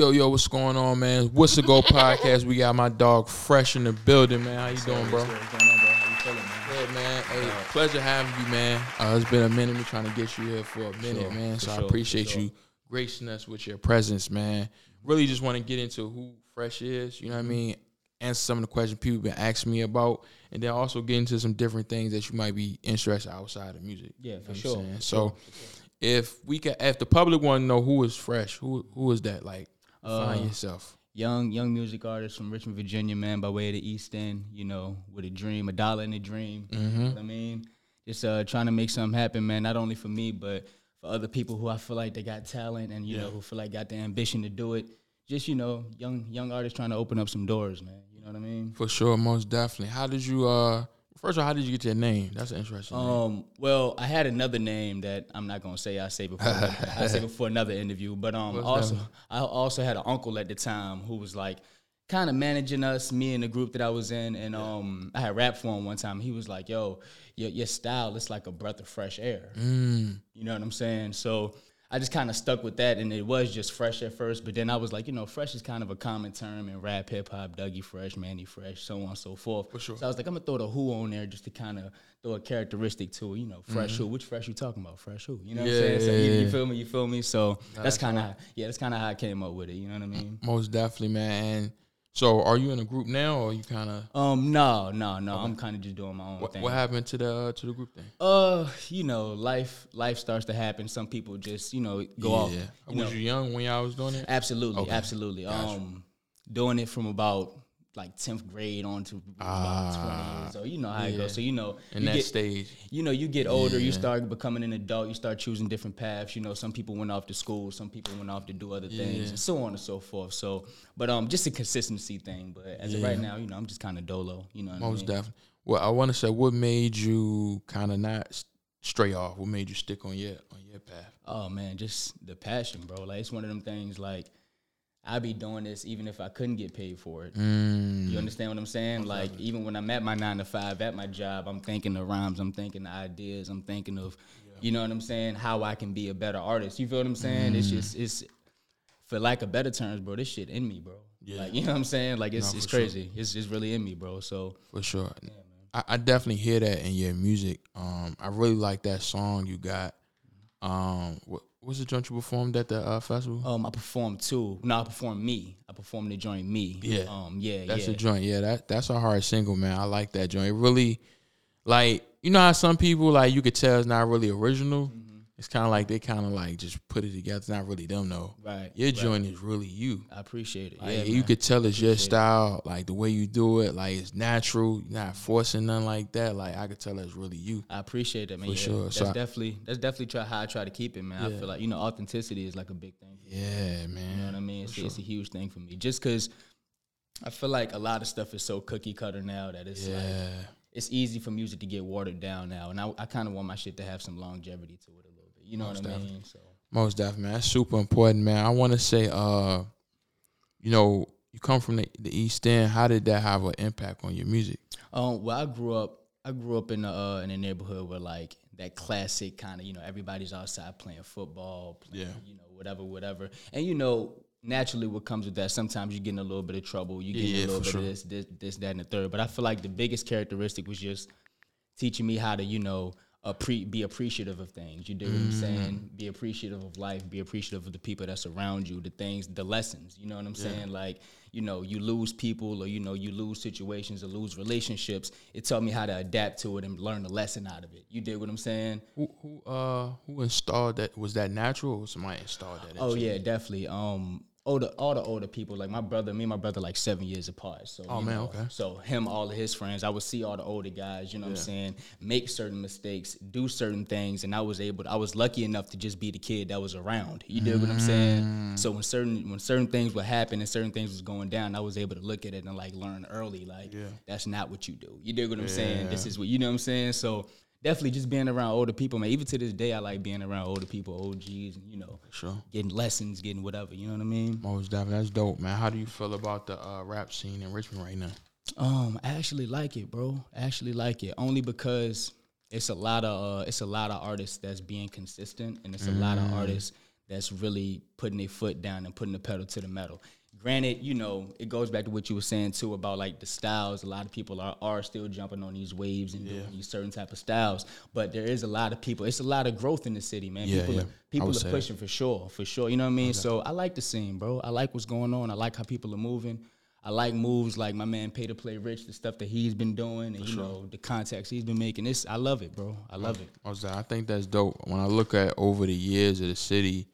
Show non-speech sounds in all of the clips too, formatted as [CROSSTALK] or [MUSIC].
Yo, yo, what's going on, man? What's the Goat podcast? We got my dog Fresh in the building, man. How you doing, bro? What's going on, bro? How you feeling, man? Good, man. Hey, pleasure having you, man. Uh, it's been a minute. We're trying to get you here for a minute, sure, man. So I sure, for appreciate sure. you gracing us with your presence, man. Really just want to get into who Fresh is, you know what. I mean? Answer some of the questions people been asking me about, and then also get into some different things that you might be interested outside of music. Yeah, You know for sure, for So if we can, if the public want to know who is Fresh, who who is that? Like, find Uh, yourself. Young, young music artist from Richmond, Virginia, man, by way of the East End, you know, with a dream, a dollar in a dream. Mm-hmm. know what I mean? Just uh, trying to make something happen, man, not only for me, but for other people who I feel like they got talent and, you know, who feel like got the ambition to do it. Just, you know, young young artists trying to open up some doors, man. You know what I mean? For sure, most definitely. How did you uh first of all, how did you get your name? That's an interesting name. Um, well, I had another name that I'm not gonna say. I say before I [LAUGHS] say before another interview. But um, What's also? I also had an uncle at the time who was like kind of managing us, me and the group that I was in, and um, I had rap for him one time. He was like, "Yo, your your style is like a breath of fresh air." Mm, You know what I'm saying? So I just kind of stuck with that, and it was just fresh at first. But then I was like, you know, fresh is kind of a common term in rap, hip hop, Dougie Fresh, Mannie Fresh, so on and so forth. For sure. So I was like, I'm gonna throw the who on there just to kind of throw a characteristic to it. You know, fresh who? Which fresh you talking about? Fresh who? You know what Mm-hmm. I'm saying? So yeah, you, you feel me? You feel me? So that's kind of yeah, that's kind of how I came up with it. You know what I mean? most definitely, man. And so are you in a group now or you kinda Um, no, no, no. I'm kind of just doing my own what, thing. what happened to the uh, to the group thing? Uh, you know, life life starts to happen. Some people just you know go off. Yeah. you Was know. you young when y'all was doing it? Absolutely, Okay. absolutely. Um, doing it from about like tenth grade on to about twenty. So you know how it Ah, goes. So you know, In you that get, stage. you know, you get older, you start becoming an adult, you start choosing different paths. You know, some people went off to school, some people went off to do other things, Yeah. and so on and so forth. So, but um, just a consistency thing. But as of right now, you know, I'm just kind of dolo. You know, Most I mean? definitely. Well, I want to say, what made you kind of not stray off? What made you stick on your on your path? Oh man, just the passion, bro. Like it's one of them things. Like I be doing this even if I couldn't get paid for it. Mm, You understand what I'm saying? Like even when I'm at my nine to five at my job, I'm thinking of rhymes, I'm thinking of ideas, I'm thinking of, you know what I'm saying, how I can be a better artist. You feel what I'm saying? It's just it's for lack of better terms, bro. This shit in me, bro. Yeah. Like you know what I'm saying? Like it's No, it's for sure. crazy. It's it's really in me, bro. So for sure. I, I definitely hear that in your music. Um, I really like that song you got. Um, what what's the joint you performed at the uh, festival? um, I performed too. No, I performed me. I performed the joint me. Yeah. Um. Yeah. That's yeah. a joint. Yeah, that that's a hard single, man. I like that joint. It really, like, you know how some people like you could tell it's not really original. It's kind of like they kind of like just put it together. It's not really them though. Right. Your right. joint is really you. I appreciate it. Like, yeah, you man. could tell it's your Appreciate it. style, like the way you do it. Like it's natural. You're not forcing nothing like that. Like I could tell it's really you. I appreciate that, man. For yeah, sure. That's So definitely that's definitely try how I try to keep it, man. I feel like you know authenticity is like a big thing. Yeah, man. You know what I mean? It's, it's a huge thing for me. Just because I feel like a lot of stuff is so cookie cutter now that it's like Yeah. it's easy for music to get watered down now, and I, I kind of want my shit to have some longevity to it a little bit. You know Most what I definitely. mean? So Most definitely, man. That's super important, man. I want to say, uh, you know, you come from the, the East End. How did that have an impact on your music? Um, well, I grew up. I grew up in a uh, in a neighborhood where like that classic kind of you know everybody's outside playing football, playing, Yeah. you know whatever, whatever, and you know naturally what comes with that. Sometimes you get in a little bit of trouble. You get Yeah, a little bit sure. of this, this, this, that, and the third. But I feel like the biggest characteristic was just teaching me how to you know appre- be appreciative of things. You do what I'm Mm. saying? Be appreciative of life. Be appreciative of the people that surround you. The things, the lessons. You know what I'm saying? Like you know, you lose people, or you know, you lose situations, or lose relationships. It taught me how to adapt to it and learn the lesson out of it. You dig what I'm saying? Who, who, uh, who installed that? Was that natural, or somebody installed that? Oh you? yeah, definitely. Um, older, all the older people, like my brother, me and my brother, like seven years apart. So, Oh, man, know, okay. So him, all of his friends, I would see all the older guys. You know what I'm saying? Make certain mistakes, do certain things, and I was able. To, I was lucky enough to just be the kid that was around. You dig what I'm saying? Mm. So when certain when certain things would happen and certain things was going down, I was able to look at it and like learn early. Like Yeah. that's not what you do. You dig what I'm saying? This is what you know what I'm saying. So. Definitely just being around older people, man. Even to this day, I like being around older people, OGs, and you know, Sure. getting lessons, getting whatever. You know what I mean? Most definitely. That's dope, man. How do you feel about the uh, rap scene in Richmond right now? Um, I actually like it, bro. I actually like it only because it's a lot of uh, it's a lot of artists that's being consistent, and it's a lot of artists that's really putting their foot down and putting the pedal to the metal. Granted, you know, it goes back to what you were saying too about like the styles. A lot of people are, are still jumping on these waves and doing these certain type of styles. But there is a lot of people. It's a lot of growth in the city, man. Yeah, people yeah. are people are pushing for sure, for sure. You know what I mean? So I like the scene, bro. I like what's going on. I like how people are moving. I like moves like my man Pay to Play Rich, the stuff that he's been doing, and you know the contacts he's been making. This I love it, bro. I love it. I was I think that's dope. When I look at over the years of the city,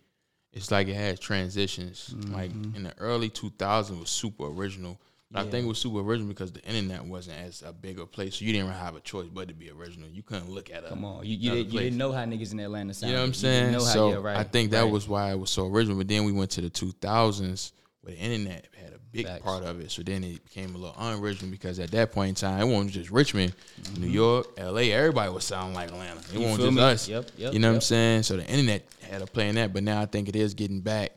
it's like it has transitions. Like Mm-hmm. in the early 2000s was super original. But I think it was super original because the internet wasn't as a bigger place, so you didn't have a choice but to be original. You couldn't look at a Come on, you, you, did, you didn't know how niggas in Atlanta sounded. You know what I'm saying? know how, so yeah, right, I think that right. was why it was so original. But then we went to the 2000s where the internet had a big Facts. part of it. So then it became a little unoriginal because at that point in time, it wasn't just Richmond, New York, LA. Everybody was sounding like Atlanta. It Mm-hmm. You wasn't just me? us. Yep, yep, you know what I'm saying? So the internet had a play in that. But now I think it is getting back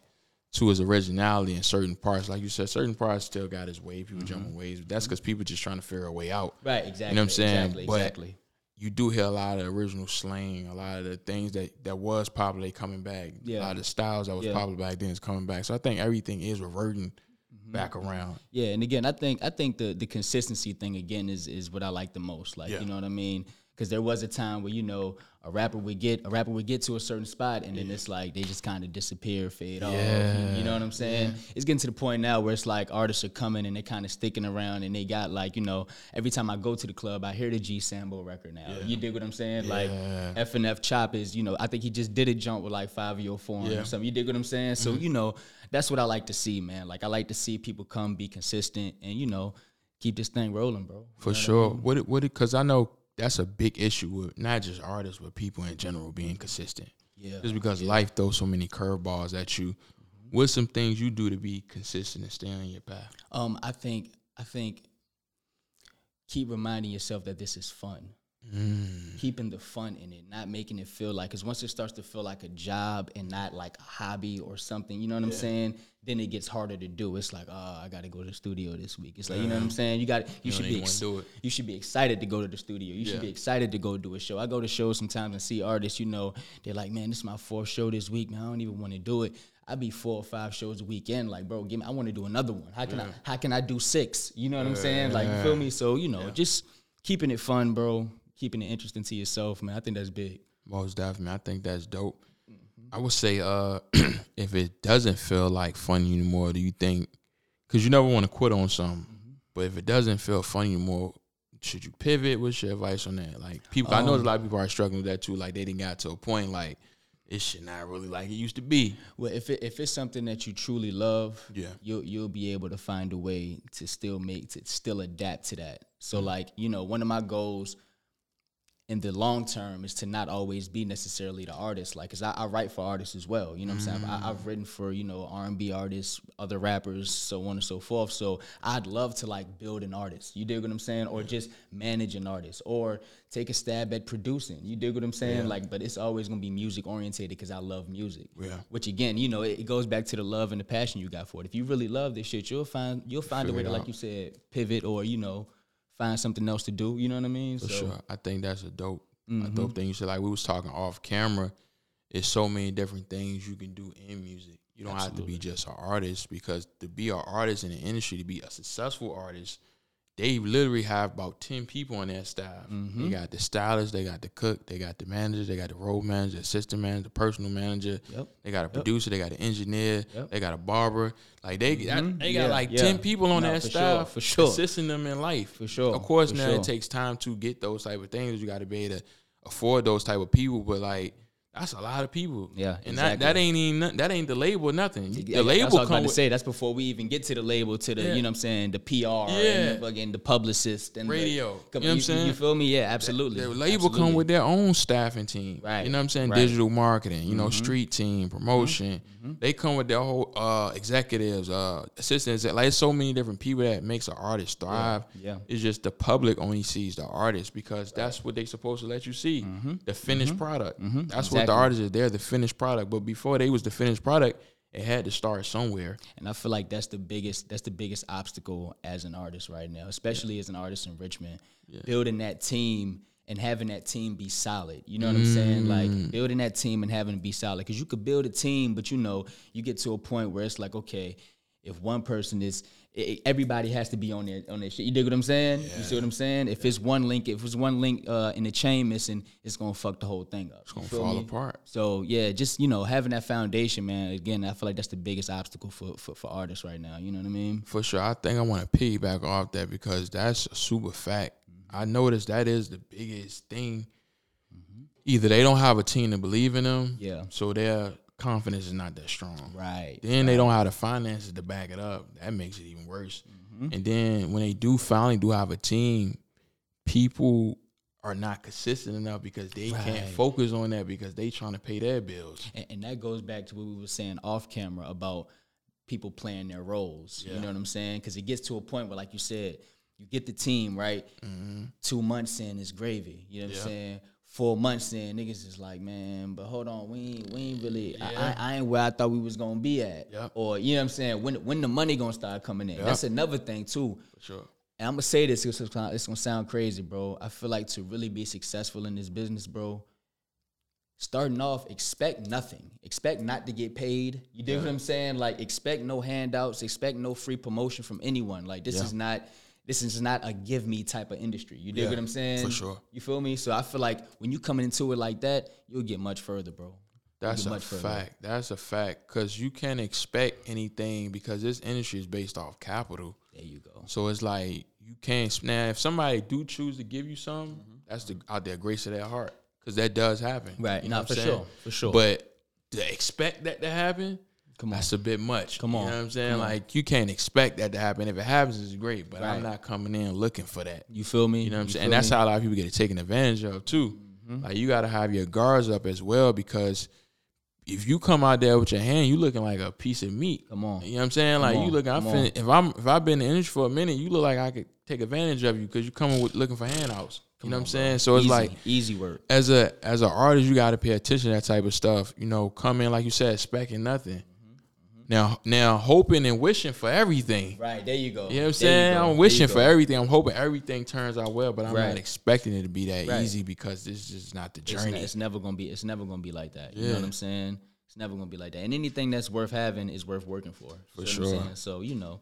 to its originality in certain parts. Like you said, certain parts still got its way. People jumping waves. That's because people just trying to figure a way out. Right, exactly. You know what I'm saying? Exactly, But exactly. you do hear a lot of original slang, a lot of the things that, that was popular coming back. Yeah. A lot of the styles that was Yeah. popular back then is coming back. So I think everything is reverting Mm-hmm. Back around. Yeah, and again, I think I think the the consistency thing again is is what I like the most. Like, Yeah. you know what I mean? Because there was a time where you know a rapper would get a rapper would get to a certain spot, and then it's like they just kind of disappear, fade off. You, you know what I'm saying? It's getting to the point now where it's like artists are coming and they're kind of sticking around, and they got like you know every time I go to the club, I hear the G Sambo record now. You dig what I'm saying? Like F and F Chop is you know I think he just did a jump with like Fivio Foreign Yeah. or something. You dig what I'm saying? So Mm-hmm. you know that's what I like to see, man. Like I like to see people come, be consistent, and you know keep this thing rolling, bro. For sure. What it, what it, cause I know that's a big issue with not just artists, but people in general being consistent. Yeah. Just because life throws so many curveballs at you. What's some things you do to be consistent and stay on your path? Um, I think I think keep reminding yourself that this is fun. Mm. Keeping the fun in it, not making it feel like, because once it starts to feel like a job and not like a hobby or something, you know what I'm saying? Then it gets harder to do. It's like, oh, I got to go to the studio this week. It's like, you know what I'm saying? You got, you, should don't be, ex- do it. you should be excited to go to the studio. You should be excited to go do a show. I go to shows sometimes and see artists, you know, they're like, man, this is my fourth show this week, man. I don't even want to do it. I be four or five shows a weekend. Like, bro, give me. I want to do another one. How can I? How can I do six? You know what I'm saying? Like, you feel me? So you know, just keeping it fun, bro. Keeping it interesting to yourself, man. I think that's big. Most definitely. I think that's dope. Mm-hmm. I would say, uh, [CLEARS THROAT] if it doesn't feel like fun anymore, do you think? Because you never want to quit on something, Mm-hmm. but if it doesn't feel fun anymore, should you pivot? What's your advice on that? Like people, I know Um, a lot of people are struggling with that too. Like they didn't got to a point like it should not really like it used to be. Well, if it, if it's something that you truly love, Yeah. you'll you'll be able to find a way to still make to still adapt to that. So like you know, one of my goals in the long term is to not always be necessarily the artist. Like, cause I, I write for artists as well. You know what I'm saying? I, I've written for you know R&B artists, other rappers, so on and so forth. So I'd love to like build an artist. You dig what I'm saying? Or just manage an artist, or take a stab at producing. You dig what I'm saying? Like, but it's always gonna be music orientated because I love music. Yeah. Which again, you know, it, it goes back to the love and the passion you got for it. If you really love this shit, you'll find you'll find a way to, it like out. you said, pivot or you know, find something else to do. You know what I mean? For so sure. I think that's a dope, Mm-hmm. dope thing. You said like we was talking off camera. It's so many different things you can do in music. You don't have to be just an artist because to be an artist in the industry, to be a successful artist, they literally have about ten people on their staff. Mm-hmm. They got the stylist, they got the cook, they got the manager, they got the road manager, assistant manager, the personal manager. Yep. They got a producer, they got an engineer, Yep. they got a barber. Like they, that- they got Yeah, like yeah. ten people on No, their for sure, staff for sure. assisting them in life. For sure, Of course, for now sure. it takes time to get those type of things. You got to be able to afford those type of people, but like that's a lot of people. Yeah, and that, exactly. that ain't even that ain't the label nothing. The Yeah, label that's what I was come about to say. That's before we even get to the label, to the Yeah. you know what I'm saying, the PR Yeah. and the fucking the publicist and the- Radio. Come- You know what I'm saying? You feel me? Yeah, absolutely. the label come with their own staffing team. Right, You know what I'm saying? right. Mm-hmm. Digital marketing, you know, street team, promotion. They come with their whole uh, executives, uh, assistants. Like so many different people that makes an artist thrive. yeah. It's just the public only sees the artist because that's what they supposed to let you see. The finished product. That's what the. Artist is. They're the finished product. But before they was the finished product, it had to start somewhere. And I feel like that's the biggest that's the biggest obstacle as an artist right now, especially as an artist in Richmond. Building that team and having that team be solid. You know what I'm saying? Like Mm. building that team and having it be solid. Because you could build a team, but you know, you get to a point where it's like, okay, if one person is, i- everybody has to be on their on their shit. You dig what I'm saying? You see what I'm saying? If it's one link, if it's one link uh, in the chain missing, it's gonna fuck the whole thing up. It's gonna fall apart. So yeah, just you know, having that foundation, man. Again, I feel like that's the biggest obstacle for for, for artists right now. You know what I mean? For sure. I think I want to piggyback off that because that's a super fact. I noticed that is the biggest thing. Either they don't have a team to believe in them, Yeah. so their confidence is not that strong. Right. Then they don't have the finances to back it up. That makes it even worse. Mm-hmm. And then when they do finally do have a team, people are not consistent enough because they can't focus on that because they trying to pay their bills. And, and that goes back to what we were saying off camera about people playing their roles. You know what I'm saying? Because it gets to a point where, like you said, you get the team right. Mm-hmm. Two months in is gravy. You know what Yeah. I'm saying? Four months in, niggas is like, man, but hold on, we ain't, we ain't really, I, Yeah. I, I ain't where I thought we was gonna be at. Yep. Or you know what I'm saying? When when the money gonna start coming in? Yep. That's another thing too. For sure. And I'm gonna say this, it's gonna, it's gonna sound crazy, bro. I feel like to really be successful in this business, bro, starting off, expect nothing. Expect not to get paid. You dig what I'm saying? Like, expect no handouts, expect no free promotion from anyone. Like, this Yeah. is not. This is not a give me type of industry. You dig Yeah, what I'm saying? for sure. You feel me? So I feel like when you coming into it like that, you'll get much further, bro. That's a fact. That's a fact. Cause you can't expect anything because this industry is based off capital. There you go. So it's like you can't now if somebody do choose to give you something, mm-hmm. that's the out there grace of their heart. Cause that does happen. Right. You Nah, what for saying? sure. For sure. But to expect that to happen, Come on. that's a bit much. Come on. You know what I'm saying? On. Like you can't expect that to happen. If it happens, it's great. But Right. I'm not coming in looking for that. You feel me? You know what I'm saying? And that's me? how a lot of people get taken advantage of too. Mm-hmm. Like you gotta have your guards up as well because if you come out there with your hand, you looking like a piece of meat. Come on. You know what I'm saying? Like Come you on, looking. I'm finna, if I'm if I've been in the industry for a minute, you look like I could take advantage of you because you coming with looking for handouts. You know what I'm saying? So it's Easy, like easy work. as a as an artist, you got to pay attention to that type of stuff. You know, come in like you said, expecting nothing. Now, now hoping and wishing for everything. Right, there you go. You know what I'm saying? I'm wishing for everything. I'm hoping everything turns out well, but I'm Right. not expecting it to be that Right. easy because this is just not the It's, journey. ne- it's never gonna be. It's never gonna be like that. You know what I'm saying? It's never gonna be like that. And anything that's worth having is worth working for. For See what I'm sure. saying? So you know,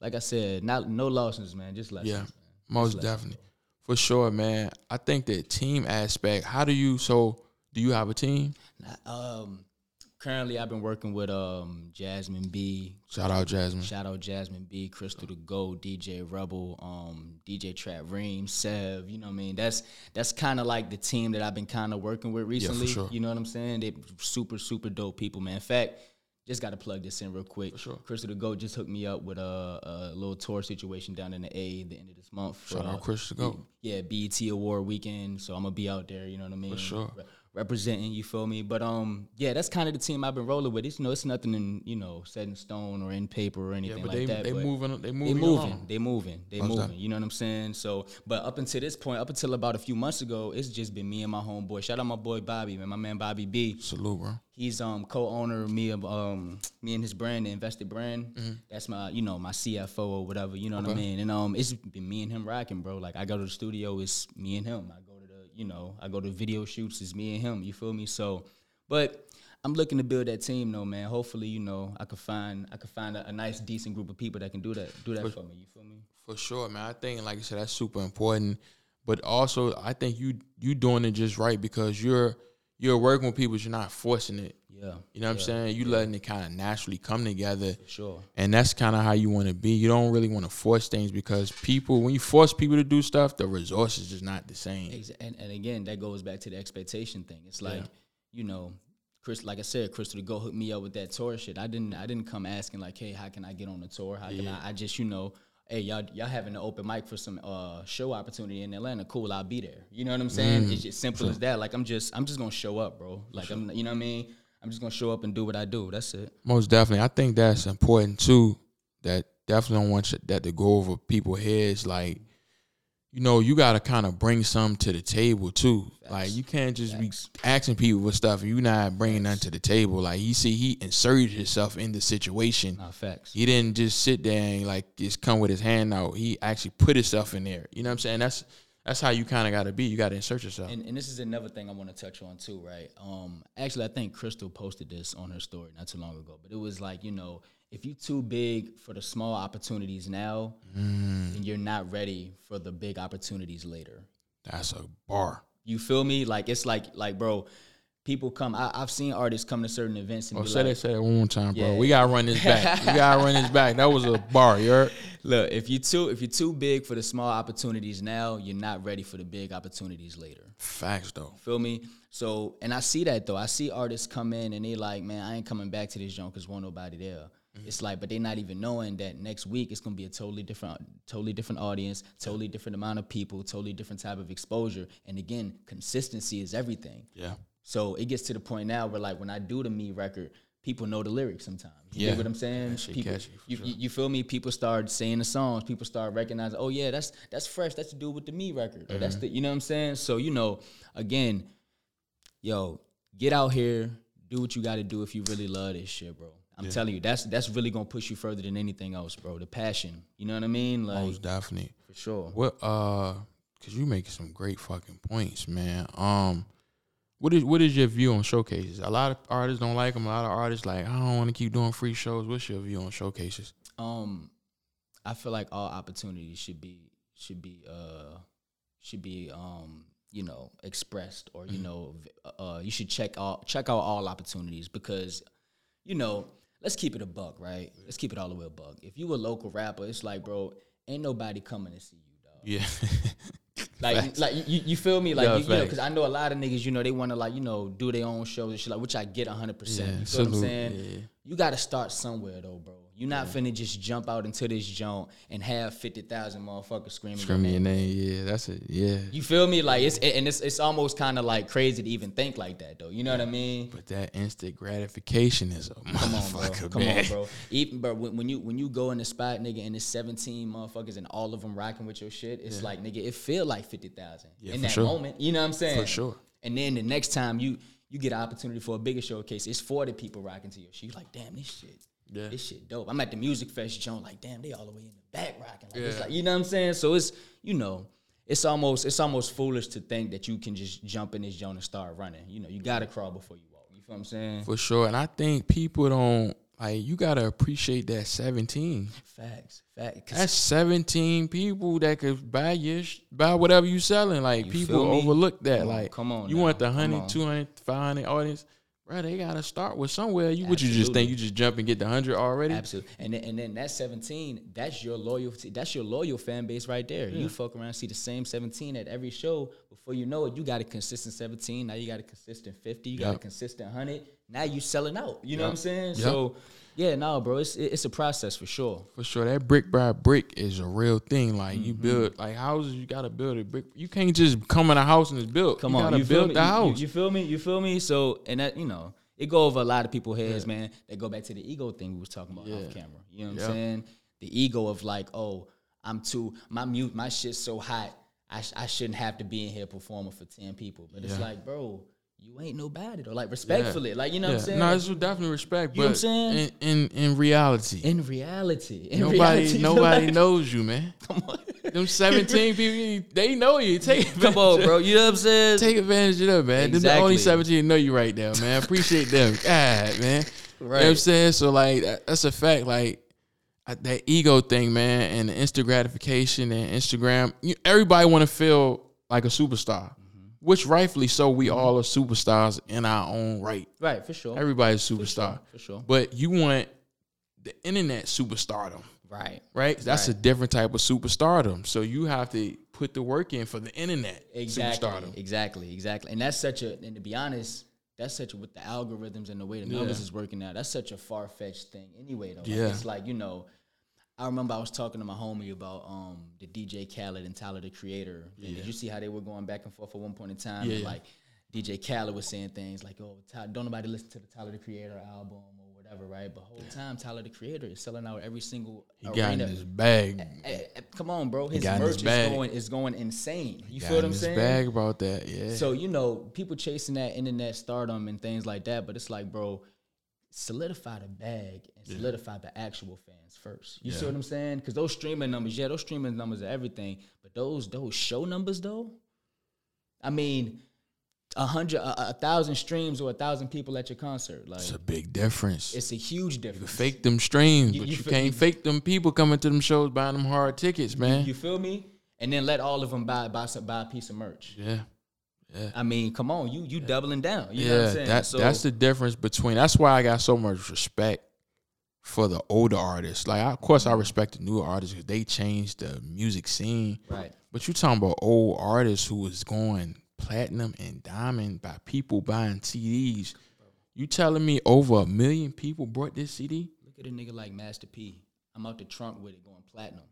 like I said, not no losses, man. Just lessons. Yeah, man. most definitely, for sure, man. I think the team aspect. How do you? So, do you have a team? Um, currently, I've been working with um Jasmyn B. Shout out Jasmyn. Shout out Jasmyn B, Crystal the Go, DJ Rebel, um, DJ Trap Ream, Sev. You know what I mean? That's that's kind of like the team that I've been kind of working with recently. sure. You know what I'm saying? They super super dope people, man. In fact, just got to plug this in real quick. sure. Crystal the Go just hooked me up with a, a little tour situation down in the A the end of this month. for, Shout out uh, Chris to go. yeah, BET Award weekend. So I'm gonna be out there. You know what I mean? sure. Re- representing. You feel me? But um, yeah, that's kind of the team I've been rolling with. It's you know, it's nothing in you know set in stone or in paper or Yeah, anything but like they that. they but moving. They They moving. moving, along. they moving, they moving. You know what I'm saying? So, but up until this point, up until about a few months ago, it's just been me and my homeboy. Shout out my boy Bobby, man, my man Bobby B. Salute, bro. He's um co-owner of me of um me and his brand, the Invested Brand. That's my you know my CFO or whatever. You know what I Mm-hmm. Mean? And um it's been me and him rocking, bro. Like I go to the studio, it's me and him. I go you know I go to video shoots, it's me and him. You feel me? So, but I'm looking to build that team though, man. Hopefully, you know I could find I could find a, a nice decent group of people that can do that do that for me. You feel me? For sure, man. I think, like I said, that's super important. But also, I think you you doing it just right because you're you're working with people. You're not forcing it. Yeah. You know what I'm saying? You letting it kind of naturally come together. Sure. And that's kind of how you want to be. You don't really want to force things because people, when you force people to do stuff, the resources is just not the same. And, and again, that goes back to the expectation thing. It's like, Yeah. you know, Chris, like I said, Crystal to go hook me up with that tour shit. I didn't, I didn't come asking like, hey, how can I get on the tour? How can I? I just, you know, hey, y'all, y'all having an open mic for some uh, show opportunity in Atlanta. Cool, I'll be there. You know what I'm saying? It's just simple as that. Like I'm just, I'm just gonna show up, bro. Like I'm, you know what I mean? I'm just gonna show up and do what I do. That's it. Most definitely. I think that's important too. That definitely don't want you- that to go over people's heads. Like, you know, you got to kind of bring something to the table too. Like, you can't just Facts. be asking people for stuff and you not bringing nothing to the table. Like, you see, he inserted himself in the situation. Nah, facts. He didn't just sit there and like just come with his hand out. He actually put himself in there. You know what I'm saying? That's that's how you kind of got to be. You got to insert yourself. And, and this is another thing I want to touch on too, right? Um, actually, I think Crystal posted this on her story not too long ago, but it was like, you know, if you're too big for the small opportunities now, mm. then you're not ready for the big opportunities later. That's a bar. You feel me? Like it's like like bro, people come. I, have seen artists come to certain events and oh, be say like, that, say that one more time, bro. Yeah. We gotta run this back. we gotta run this back. That was a bar. You heard? [LAUGHS] Look, if you too if you're too big for the small opportunities now, you're not ready for the big opportunities later. Facts though. Feel me? So, and I see that though. I see artists come in and they like, man, I ain't coming back to this joint because won't nobody there. Mm-hmm. It's like, but they're not even knowing that next week it's gonna be a totally different, totally different audience, totally different amount of people, totally different type of exposure. And again, consistency is everything. Yeah. So it gets to the point now where like when I do the me record, people know the lyrics sometimes. You yeah. get what I'm saying? People, you, sure. you, feel me? People start saying the songs. People start recognizing, oh yeah, that's that's fresh. That's the dude with the me record. Mm-hmm. that's the you know what I'm saying? So you know, again, yo, get out here, do what you got to do if you really love this shit, bro. I'm yeah. telling you, that's that's really gonna push you further than anything else, bro. The passion, you know what I mean? Like, most definitely, for sure. What uh, cause you making some great fucking points, man. Um, what is what is your view on showcases? A lot of artists don't like them. A lot of artists like I don't want to keep doing free shows. What's your view on showcases? Um, I feel like all opportunities should be should be uh should be um you know expressed or you mm-hmm. know uh you should check all check out all opportunities because you know let's keep it a buck right let's keep it all the way a buck if you a local rapper it's like bro ain't nobody coming to see you dog yeah [LAUGHS] Like, facts. like you, you feel me? Like, yeah, you, you know, because I know a lot of niggas, you know, they want to like, you know, do their own shows and shit, like, which I get hundred yeah, percent. You feel salute, what I'm saying? Yeah. You got to start somewhere though, bro. You're not yeah. finna just jump out into this joint and have fifty thousand motherfuckers screaming. Screaming your name. Yeah, that's it. Yeah. You feel me? Like it's and it's it's almost kind of like crazy to even think like that though. You know yeah. what I mean? But that instant gratification is a come on, bro. Come man. on, bro. Even bro, when, when, you when you go in the spot, nigga, and it's seventeen motherfuckers and all of them rocking with your shit, it's yeah. like nigga, it feel like fifty thousand in that sure. moment. You know what I'm saying? For sure. And then the next time you you get an opportunity for a bigger showcase, it's forty people rocking to your shit. You like, damn, this shit yeah. This shit dope. I'm at the music fest joint, like, damn, they all the way in the back rocking. Like, yeah. it's like, you know what I'm saying? So it's, you know, it's almost it's almost foolish to think that you can just jump in this joint and start running. You know, you gotta crawl before you walk. You feel what I'm saying? For sure. And I think people don't like you gotta appreciate that 17. Facts. Facts. That's 17 people that could buy your buy whatever you selling. Like you people overlook that. Come like come on. You now. want the 100, 200, 500 audience bro, they gotta start with somewhere. You would you just think you just jump and get the hundred already? Absolutely. And then, and then that seventeen, that's your loyalty. That's your loyal fan base right there. Yeah. You fuck around, see the same seventeen at every show. Before you know it, you got a consistent seventeen. Now you got a consistent fifty. You yep. got a consistent hundred. Now you selling out. You yep. know what I'm saying? Yep. So. Yeah, no, bro, it's it's a process for sure. For sure, that brick by brick is a real thing. Like mm-hmm. you build like houses, you gotta build a brick. You can't just come in a house and it's built. Come you on, you build the you, house. You, you, feel me? You feel me? So and that you know, it go over a lot of people's heads, yeah. man. They go back to the ego thing we was talking about yeah. off camera. You know what yep. I'm saying? The ego of like, oh, I'm too my mute, my shit's so hot. I, sh- I shouldn't have to be in here performing for ten people. But yeah. it's like, bro, you ain't nobody though. Like respectfully, yeah. like you know yeah. what I'm saying. No, it's definitely respect. You know what I'm saying? In, in in reality, in reality, in nobody reality, [LAUGHS] nobody knows you, man. [LAUGHS] Come on, them 17 [LAUGHS] people, they know you. Take come on, bro. You know what I'm saying? Take advantage of them, man. Exactly. The only 17 know you right now, man. Appreciate them. God, man. Right. You know what I'm saying? So like that's a fact. Like that ego thing, man, and the instant gratification and Instagram. everybody want to feel like a superstar which rightfully so, we all are superstars in our own right. Right, for sure. Everybody's superstar. For sure. For sure. But you want the internet superstardom. Right. Right? That's right. a different type of superstardom. So you have to put the work in for the internet exactly, superstardom. Exactly, exactly. And that's such a and to be honest, that's such a with the algorithms and the way the numbers yeah. is working out, that's such a far fetched thing anyway though. Like, yeah. It's like, you know, I remember I was talking to my homie about um, the DJ Khaled and Tyler the Creator. Yeah. Did you see how they were going back and forth at one point in time? Yeah. And like DJ Khaled was saying things like, "Oh, Ty- don't nobody listen to the Tyler the Creator album or whatever, right?" But whole time Tyler the Creator is selling out every single. He arena. got in his bag. A- a- come on, bro, his merch his is going is going insane. You feel what I'm saying? Bag about that, yeah. So you know, people chasing that internet stardom and things like that, but it's like, bro solidify the bag and solidify the actual fans first. You see what I'm saying? Because those streaming numbers, yeah, those streaming numbers are everything. But those those show numbers though, I mean, a hundred, a, a thousand streams or a thousand people at your concert, like It's a big difference. it's a huge You difference. fake them streams, You- but you you, can't you- fake them people coming to them shows buying them hard tickets, man. You feel me? And then let all of them buy buy some, buy a piece of merch. yeah. I mean, come on, you you doubling down. You know what yeah, I'm saying? that, So- that's the difference between. That's why I got so much respect for the older artists. Like, I, of course, I mm-hmm. respect the newer artists because they changed the music scene. right. But you talking about old artists who was going platinum and diamond by people buying CDs. You telling me over a million people bought this CD? Look at a nigga like Master P. I'm out the trunk with it, going platinum.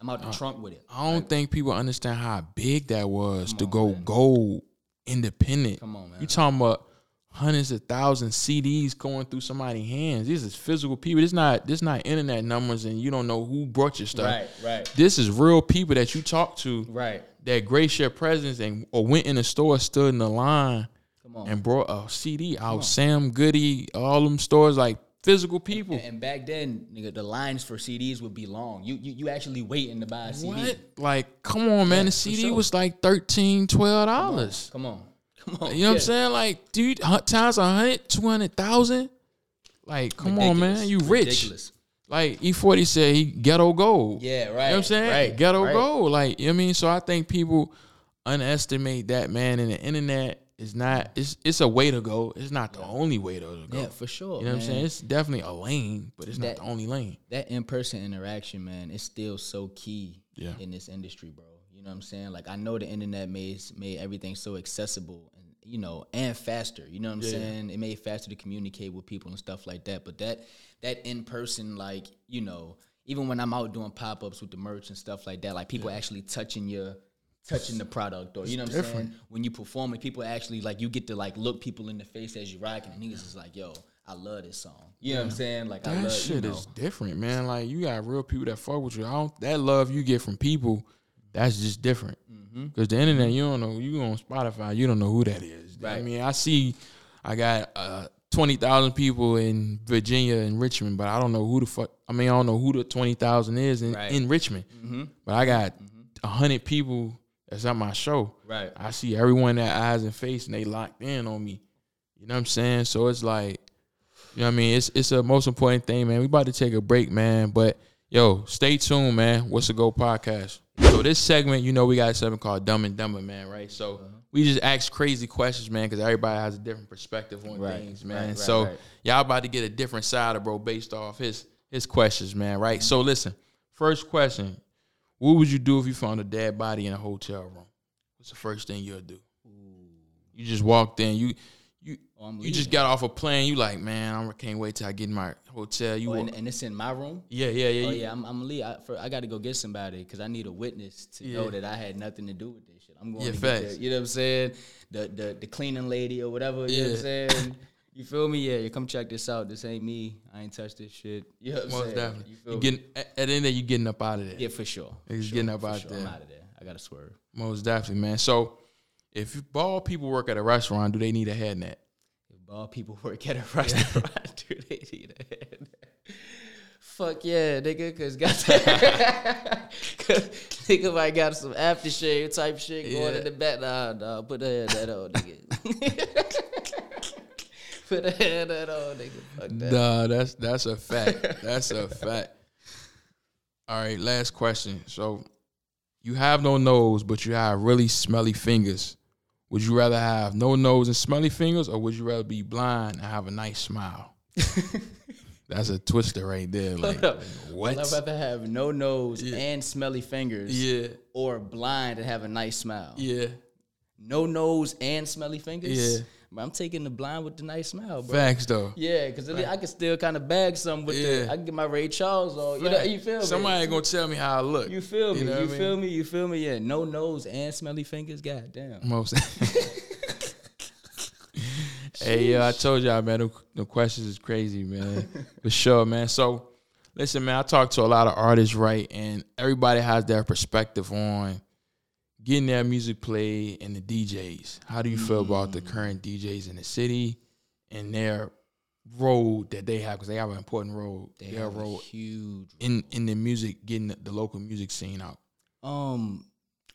I'm out the Uh, trunk with it. I don't think people understand how big that was to on, go man. gold independent. Come on, man. You talking about hundreds of thousands CDs going through somebody's hands. These is physical people. This not this not internet numbers and you don't know who brought your stuff. Right, right, This is real people that you talk to right. that grace your presence and or went in the store, stood in the line Come on. and brought a CD out. Sam Goody, all them stores like physical people. And, and back then, nigga, the lines for CDs would be long. You you, you actually waiting to buy a CD. What? Like, come on, man. the CD sure. was like 13 $12. Come on, come on. You know what I'm saying? Like, dude, times a hundred, two hundred thousand. Like, come on, man, you rich. Ridiculous. Like E40 said, he ghetto gold. Yeah, right. You know what I'm saying? Right, ghetto right. gold. Like, you know what I mean? So I think people underestimate that, man. And the internet is not. It's it's a way to go. It's not the only way to go. Yeah, for sure. You know what I'm saying? It's definitely a lane, but it's That- not the only lane. that in person interaction, man, is still so key Yeah. in this industry, bro. You know what I'm saying? Like I know the internet made made everything so accessible and you know and faster. You know what I'm Yeah. saying? It made it faster to communicate with people and stuff like that. But that that in person, like you know, even when I'm out doing pop ups with the merch and stuff like that, like people actually touching your touching the product or you know what I'm saying? When you perform it, people actually like you get to like look people in the face as you rocking and niggas is like, yo, I love this song. You know what I'm saying? Like I That love shit you know, is different, man. Like you got real people that fuck with you. I don't, that love you get from people, that's just different. Mm-hmm. Because the internet, you don't know. You on Spotify, you don't know who that is. I mean, I see, I got uh, twenty thousand people in Virginia and Richmond, but I don't know who the fuck. I mean, I don't know who the twenty thousand is in, Right. in Richmond. Mm-hmm. But I got a hundred people that's at my show. Right. I see everyone that eyes and face, and they locked in on me. You know what I'm saying? So it's like, you know what I mean? It's it's a most important thing, man. We about to take a break, man. But yo, stay tuned, man. What's the Goat podcast? So this segment, you know, we got something called Dumb and Dumber, man, right? So Uh-huh. we just ask crazy questions, man, because everybody has a different perspective on Right, things, man. right, so right, right. y'all about to get a different side of bro based off his his questions, man, right? So listen, first question: What would you do if you found a dead body in a hotel room? What's the first thing you'll do? You just walked in. You you Oh, you just got off a plane. You like, man, I can't wait till I get in my hotel. You Oh, and, and it's in my room. yeah, yeah, yeah. Oh yeah, I'm, I'm leave. I, for, I got to go get somebody because I need a witness to Yeah. know that I had nothing to do with this shit. I'm going Yeah, to get facts. the, you know what I'm saying? The the the cleaning lady or whatever. You know what I'm saying? [LAUGHS] You feel me? Yeah, you come check this out. This ain't me. I ain't touched this shit. You know Most saying? definitely. You You getting at, at the end of you getting up out of there. yeah, for sure. He's sure, getting up out sure. there. I'm out of there. I gotta swerve. Most definitely, man. So if bald people work at a restaurant, do they need a head net? If bald people [LAUGHS] work at a restaurant, do they need a head? net? Fuck yeah, nigga, cause got [LAUGHS] cause nigga might got some aftershave type shit going Yeah. in the back. Nah, nah, put the head net on, nigga. [LAUGHS] put a head that on, nigga. Fuck that. Nah, that's that's a fact. that's a [LAUGHS] fact. All right, last question. So you have no nose, but you have really smelly fingers. Would you rather have no nose and smelly fingers, or would you rather be blind and have a nice smile? [LAUGHS] That's a twister right there. Like up. what? I'd rather have no nose Yeah. and smelly fingers, Yeah, or blind and have a nice smile. yeah. No nose and smelly fingers. Yeah. But I'm taking the blind with the nice smile, bro. Facts though. Yeah, because I can still kind of bag some with Yeah. the. I can get my Ray Charles on. You know, you feel me? Somebody ain't gonna tell me how I look. You feel me? You, know what I mean? feel me? You feel me? Yeah, no nose and smelly fingers. God damn. Most. [LAUGHS] hey, yo, I told y'all, man, the questions is crazy, man. [LAUGHS] For sure, man. So, listen, man, I talk to a lot of artists, right? And everybody has their perspective on getting their music played and the DJs. How do you feel about the current DJs in the city and their role that they have because they have an important role. They their have a role huge in in the music, getting the, the local music scene out. Um,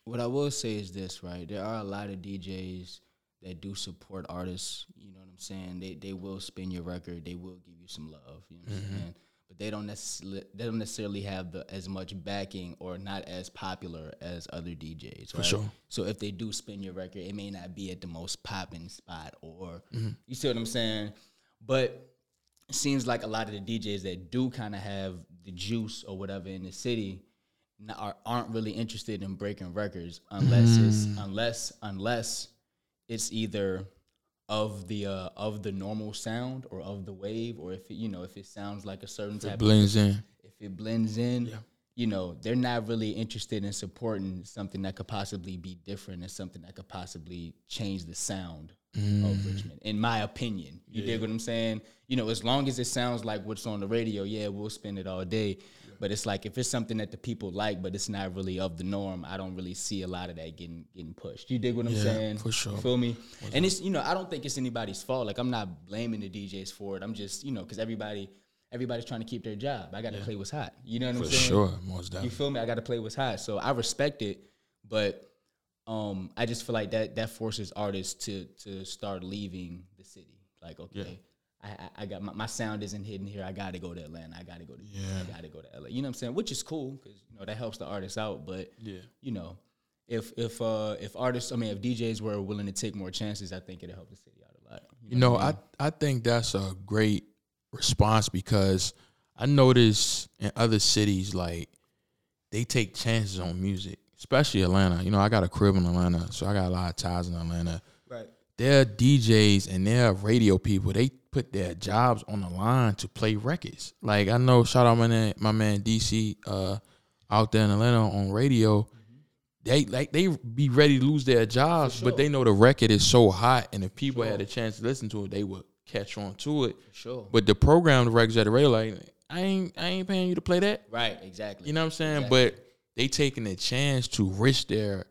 what I will say is this, right? There are a lot of DJs that do support artists. You know what I'm saying? They they will spin your record. They will give you some love. You know what Mm-hmm. I'm saying? But they don't necessarily they don't necessarily have the as much backing or not as popular as other DJs. For right? sure. So if they do spin your record, it may not be at the most popping spot, or Mm-hmm. you see what I'm saying. But it seems like a lot of the DJs that do kind of have the juice or whatever in the city are, aren't really interested in breaking records unless it's unless unless it's either of the uh, of the normal sound or of the wave or if it, you know if it sounds like a certain type It of blends in. if it blends in, Yeah. you know, they're not really interested in supporting something that could possibly be different and something that could possibly change the sound Mm. of Richmond, in my opinion. You dig what I'm saying? You know, as long as it sounds like what's on the radio, yeah, we'll spend it all day. But it's like if it's something that the people like, but it's not really of the norm, I don't really see a lot of that getting getting pushed. You dig what I'm Yeah, saying? for sure. You feel me? And it's you know, I don't think it's anybody's fault. Like I'm not blaming the DJs for it. I'm just you know, because everybody everybody's trying to keep their job. I got to play what's hot. You know what For I'm saying? For sure, most definitely. You feel me? I got to play what's hot. So I respect it, but um, I just feel like that that forces artists to to start leaving the city. Like, okay, I, I I got my, my sound isn't hidden here. I got to go to Atlanta. I got to go Yeah. I got to go to LA. You know what I'm saying? Which is cool because you know that helps the artists out. But Yeah. you know, if if uh if artists, I mean, if DJs were willing to take more chances, I think it'd help the city out a lot. You know, what I I, mean? I think that's a great response because I notice in other cities like they take chances on music, especially Atlanta. You know, I got a crib in Atlanta, so I got a lot of ties in Atlanta. right. Their DJs and their radio people, they put their jobs on the line to play records. Like I know, shout out my man, my man DC uh, out there in Atlanta on radio. They like they be ready to lose their jobs, but they know the record is so hot, and if people had a chance to listen to it, they would catch on to it. Sure. But the program, the records at the radio, like I ain't I ain't paying you to play that. Right. Exactly. You know what I'm saying? Exactly. But they taking a chance to risk their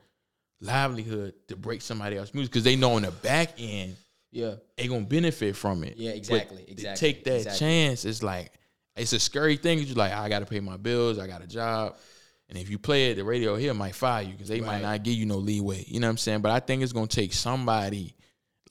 livelihood to break somebody else's music because they know on the back end yeah. they gonna benefit from it. Yeah, exactly, to exactly, take that exactly. chance, it's like it's a scary thing. You're like, I gotta pay my bills, I got a job. And if you play it, the radio here might fire you because they might not give you no leeway. You know what I'm saying? But I think it's gonna take somebody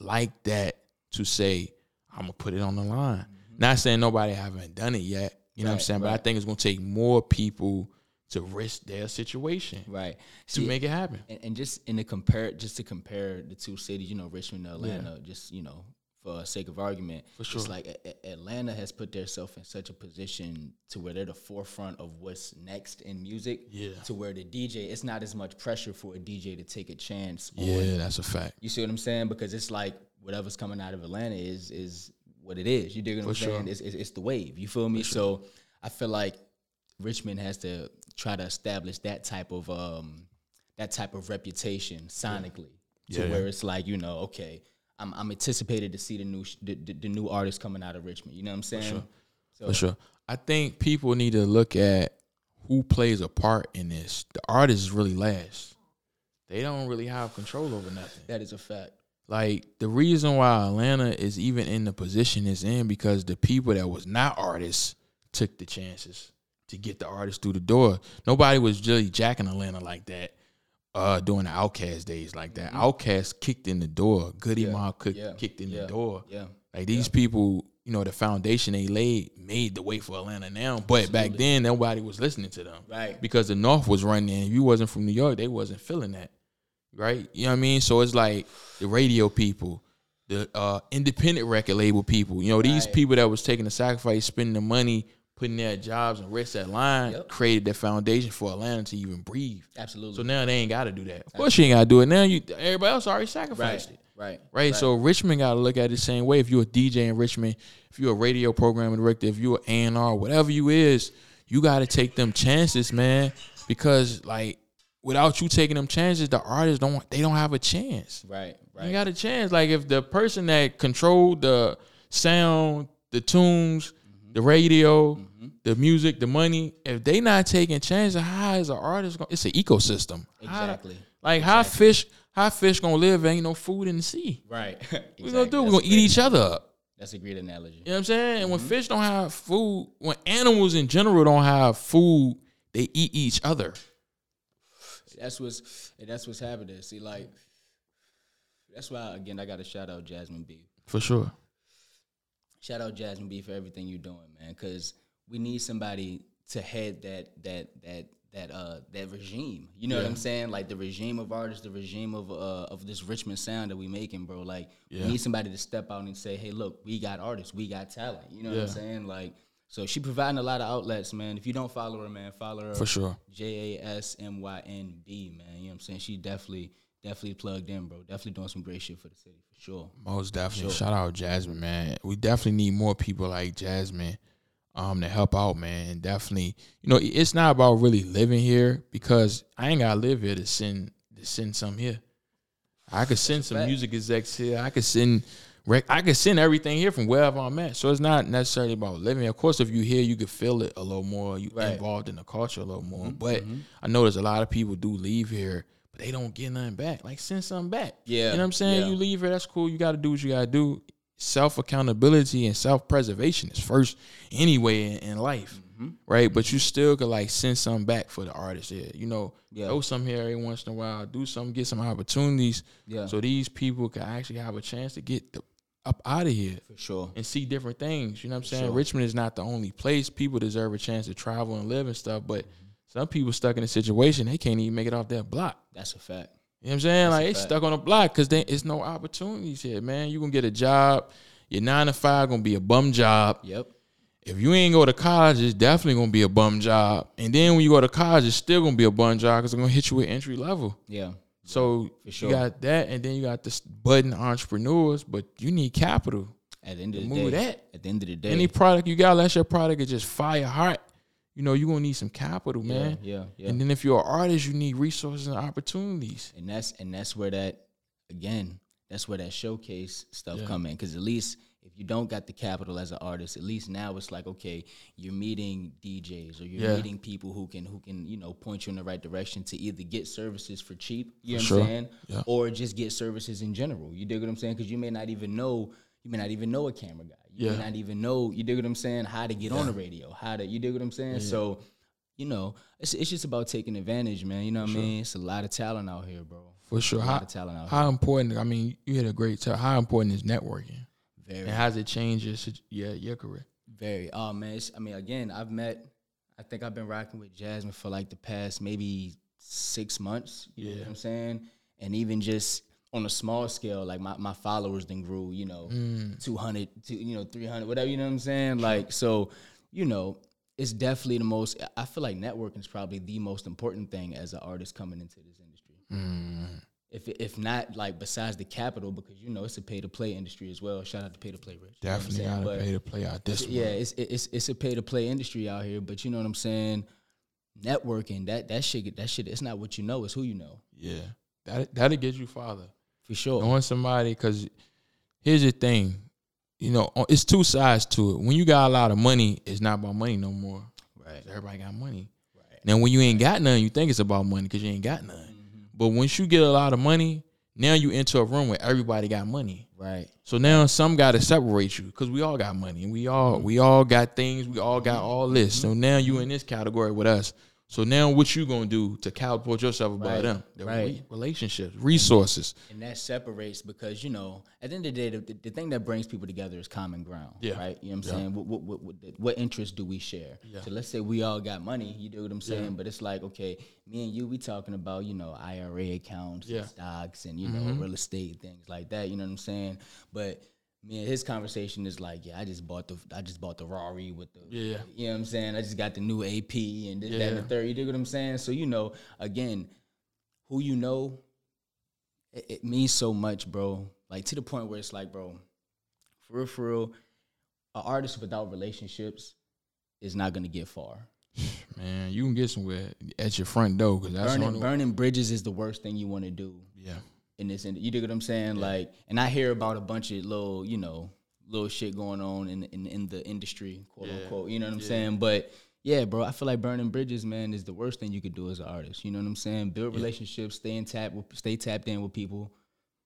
like that to say, I'm gonna put it on the line. Not saying nobody haven't done it yet. You know what I'm Mm-hmm. Right, saying? But I think it's gonna take more people to risk their situation Right. to See, make it happen. and, and just in the compare, just to compare the two cities, you know, Richmond and Atlanta, just you know, for sake of argument, For sure. it's like A- A- Atlanta has put themselves in such a position to where they're the forefront of what's next in music. Yeah. To where the DJ, it's not as much pressure for a DJ to take a chance. on Yeah, that's a fact. You see what I'm saying? Because it's like whatever's coming out of Atlanta is is what it is. You dig what I'm sure. saying? It's, it's, it's the wave. You feel me? So I feel like Richmond has to try to establish that type of um that type of reputation sonically to Yeah, yeah. where it's like you know okay. I'm, I'm anticipated to see the new sh- the, the, the new artists coming out of Richmond. You know what I'm saying? for sure. So, For sure. I think people need to look at who plays a part in this. The artists really last. They don't really have control over nothing. That is a fact. Like the reason why Atlanta is even in the position it's in because the people that was not artists took the chances to get the artist through the door. Nobody was really jacking Atlanta like that. Uh, during the OutKast days like that, OutKast kicked in the door. Goodie Yeah, Mob yeah, kicked in yeah, the door. Yeah. Like these people, you know, the foundation they laid made the way for Atlanta now. But back then, nobody was listening to them, Right. Because the North was running. If you wasn't from New York, they wasn't feeling that, right? You know what I mean? So it's like the radio people, the uh, independent record label people. You know, these Right. people that was taking the sacrifice, spending the money, putting their jobs and risk that line, Yep. created the foundation for Atlanta to even breathe. Absolutely. So now they ain't got to do that. Of course, you ain't got to do it now. You everybody else already right. sacrificed it. Right. Right? So Richmond got to look at it the same way. If you're a DJ in Richmond, if you're a radio programming director, if you're an A&R, whatever you is, you got to take them chances, man. Because like without you taking them chances, the artists don't they don't have a chance. Right. Right. You got a chance. Like if the person that controlled the sound, the tunes, the radio, mm-hmm. the music, the money, if they not taking chances, how is an artist? Gonna, it's an ecosystem. How- Exactly. like how fish, how fish gonna live? Ain't no food in the sea. Right. What [LAUGHS] we gonna do? We gonna eat each other up. That's a great analogy. You know what I'm saying? And when mm-hmm. fish don't have food, when animals in general don't have food, they eat each other. That's what's and that's what's happening. See, like that's why again I got to shout out Jasmyn B. For sure. Shout out Jasmyn B for everything you're doing, man. Because we need somebody to head that that that that uh that regime. You know what I'm saying? Like the regime of artists, the regime of uh of this Richmond sound that we making, bro. Like Yeah. we need somebody to step out and say, hey, look, we got artists, we got talent. You know what I'm saying? Like. So she providing a lot of outlets, man. If you don't follow her, man, follow her. For sure. J A S M Y N B, man. You know what I'm saying? She definitely, definitely plugged in, bro. Definitely doing some great shit for the city, for sure. Most definitely. Sure. Shout out Jasmyn, man. We definitely need more people like Jasmyn um to help out, man. And definitely, you know, it's not about really living here because I ain't gotta live here to send to send some here. I could send some music execs here. I could send rec- I could send everything here from wherever I'm at. So it's not necessarily about living. Of course, if you here, you could feel it a little more. You Right. involved in the culture a little more. But I know there's a lot of people do leave here, but they don't get nothing back. Like send something back. Yeah, You know what I'm saying? yeah. You leave here, that's cool. You got to do what you got to do. Self accountability and self preservation is first anyway in, in life, Mm-hmm. right? But you still could like send something back for the artist Yeah. You know, Yeah. throw some here every once in a while, do something, get some opportunities, Yeah. so these people can actually have a chance to get the, up out of here For sure. and see different things. You know what I'm saying? Sure. Richmond is not the only place. People deserve a chance to travel and live and stuff, but Mm-hmm. some people stuck in a situation they can't even make it off that block. That's a fact. You know what I'm saying? like a they fact. stuck on the block because it's no opportunities here, man. You gonna get a job. Your nine to five gonna be a bum job. Yep. If you ain't go to college, it's definitely gonna be a bum job. And then when you go to college, it's still gonna be a bum job because they're gonna hit you with entry level. Yeah. So sure. you got that, and then you got this budding entrepreneurs, but you need capital. At the end of the Move day. that. At the end of the day. Any product you got, unless your product is just fire hot, you know you're gonna need some capital, man. yeah, yeah. And then if you're an artist, you need resources and opportunities. and that's and that's where that again that's where that showcase stuff Yeah. come in because at least if you don't got the capital as an artist at least now it's like okay you're meeting djs or you're Yeah. meeting people who can who can you know point you in the right direction to either get services for cheap you know For what i'm saying Yeah. or just get services in general you dig what i'm saying because you may not even know you may not even know a camera guy you may not even know you dig what i'm saying how to get on the radio how to you dig what i'm saying so you know, it's it's just about taking advantage, man. You know what I mean? It's a lot of talent out here, bro. For sure. A How, lot of talent out how important? I mean, you had a great. Tell, how important is networking? Very, And how's it changed your sit- your your career? very. Oh man, it's, I mean, again, I've met. I think I've been rocking with Jasmyn for like the past maybe six months. You know Yeah. what I'm saying? And even just on a small scale, like my, my followers then grew. You know, Mm. 200, to, you know, 300, whatever. You know what I'm saying? Like, so, you know, it's definitely the most. I feel like networking is probably the most important thing as an artist coming into this industry. Mm. If if not like besides the capital, because you know it's a pay to play industry as well. Shout out to pay to play, Rich. Definitely saying? gotta pay to play out this yeah, it's it's it's a pay to play industry out here, but you know what I'm saying. Networking that that shit that shit it's not what you know, it's who you know Yeah, that that'll get you farther. For sure. Knowing somebody, because here's the thing, you know, it's two sides to it. When you got a lot of money, it's not about money no more. Right, Everybody got money. right. Now, when you ain't got none, you think it's about money because you ain't got none. Mm-hmm. But once you get a lot of money, now you enter a room where everybody got money. Right, So now some got to separate you because we all got money and we all we all got things. We all got all this. So now you in this category with us. So now what you gonna do to catapult yourself Right, them? The right. re- relationships, resources. and that separates because you know at the end of the day, the, the thing that brings people together is common ground. Yeah. right. You know what I'm Yeah. saying? What what what, what, do we share? Yeah. So let's say we all got money. You do what I'm saying? Yeah. But it's like okay, me and you, we talking about you know IRA accounts, Yeah. and stocks, and you know Mhm. real estate things like that. You know what I'm saying? But me and his conversation is like, yeah, I just bought the I just bought the Rari with the Yeah. you know what I'm saying? I just got the new AP and this, that, and the third. You dig what I'm saying? So you know, again, who you know, it, it means so much, bro. Like to the point where it's like, bro, for real, for real, an artist without relationships is not gonna get far. [LAUGHS] Man, you can get somewhere at your front door because that's Burning, burning bridges is the worst thing you want to do Yeah, in this. ind- You dig what I'm saying? Like, and I hear about a bunch of little, you know, little shit going on in in, in the industry, quote Yeah. unquote. You know what I'm Yeah. saying? But yeah, bro, I feel like burning bridges, man, is the worst thing you could do as an artist. You know what I'm saying? Build Yeah. relationships, stay in tap, with, stay tapped in with people,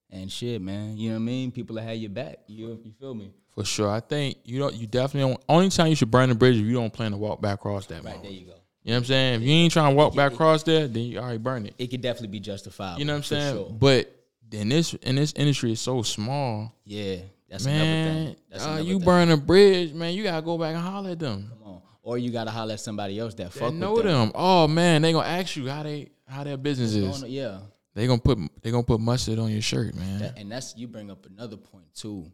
and shit, man. You know what I mean? People that have your back. You you feel me? For sure. I think you don't you definitely don't only time you should burn the bridge if you don't plan to walk back across that Right right, there, you go. You know what I'm saying? If you ain't trying to walk back across there, then you already burn it. It could definitely be justified. You know what I'm saying? Sure. But in this in this industry is so small. Yeah, that's another Man, thing. That's uh, another you thing. burn a bridge, man. You gotta go back and holler at them. Come on. Or you gotta holler at somebody else that They fuck know with them. them. Oh man, they gonna ask you how they how their business is. On- Yeah. They gonna put they gonna put mustard on your shirt, man. That- and that's you bring up another point too.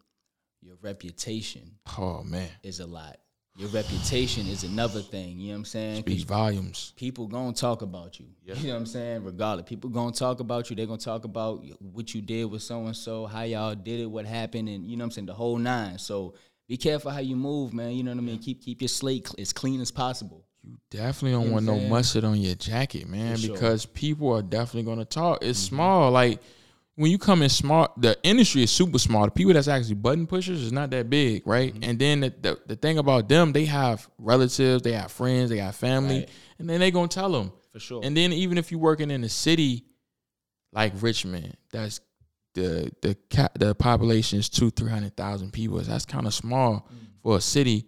Your reputation oh man, is a lot. Your reputation is another thing. You know what I'm saying? speaks volumes. people gonna talk about you. You know what I'm saying? Regardless, people gonna talk about you. They're gonna talk about what you did with so and so, how y'all did it, what happened, and you know what I'm saying, the whole nine. So be careful how you move, man. You know what I mean? Keep keep your slate as clean as possible. You definitely don't You know want no mustard on your jacket, man, For sure. Mm-hmm. because people are definitely gonna talk. It's small, like. When you come in smart, the industry is super small. The people that's actually button pushers is not that big, right? Mm-hmm. And then the, the, the thing about them, they have relatives, they have friends, they have family, Right. and then they gonna tell them. For sure. And then even if you're working in a city like Richmond, that's the the ca- the population is two three hundred thousand people. That's kind of small for a city.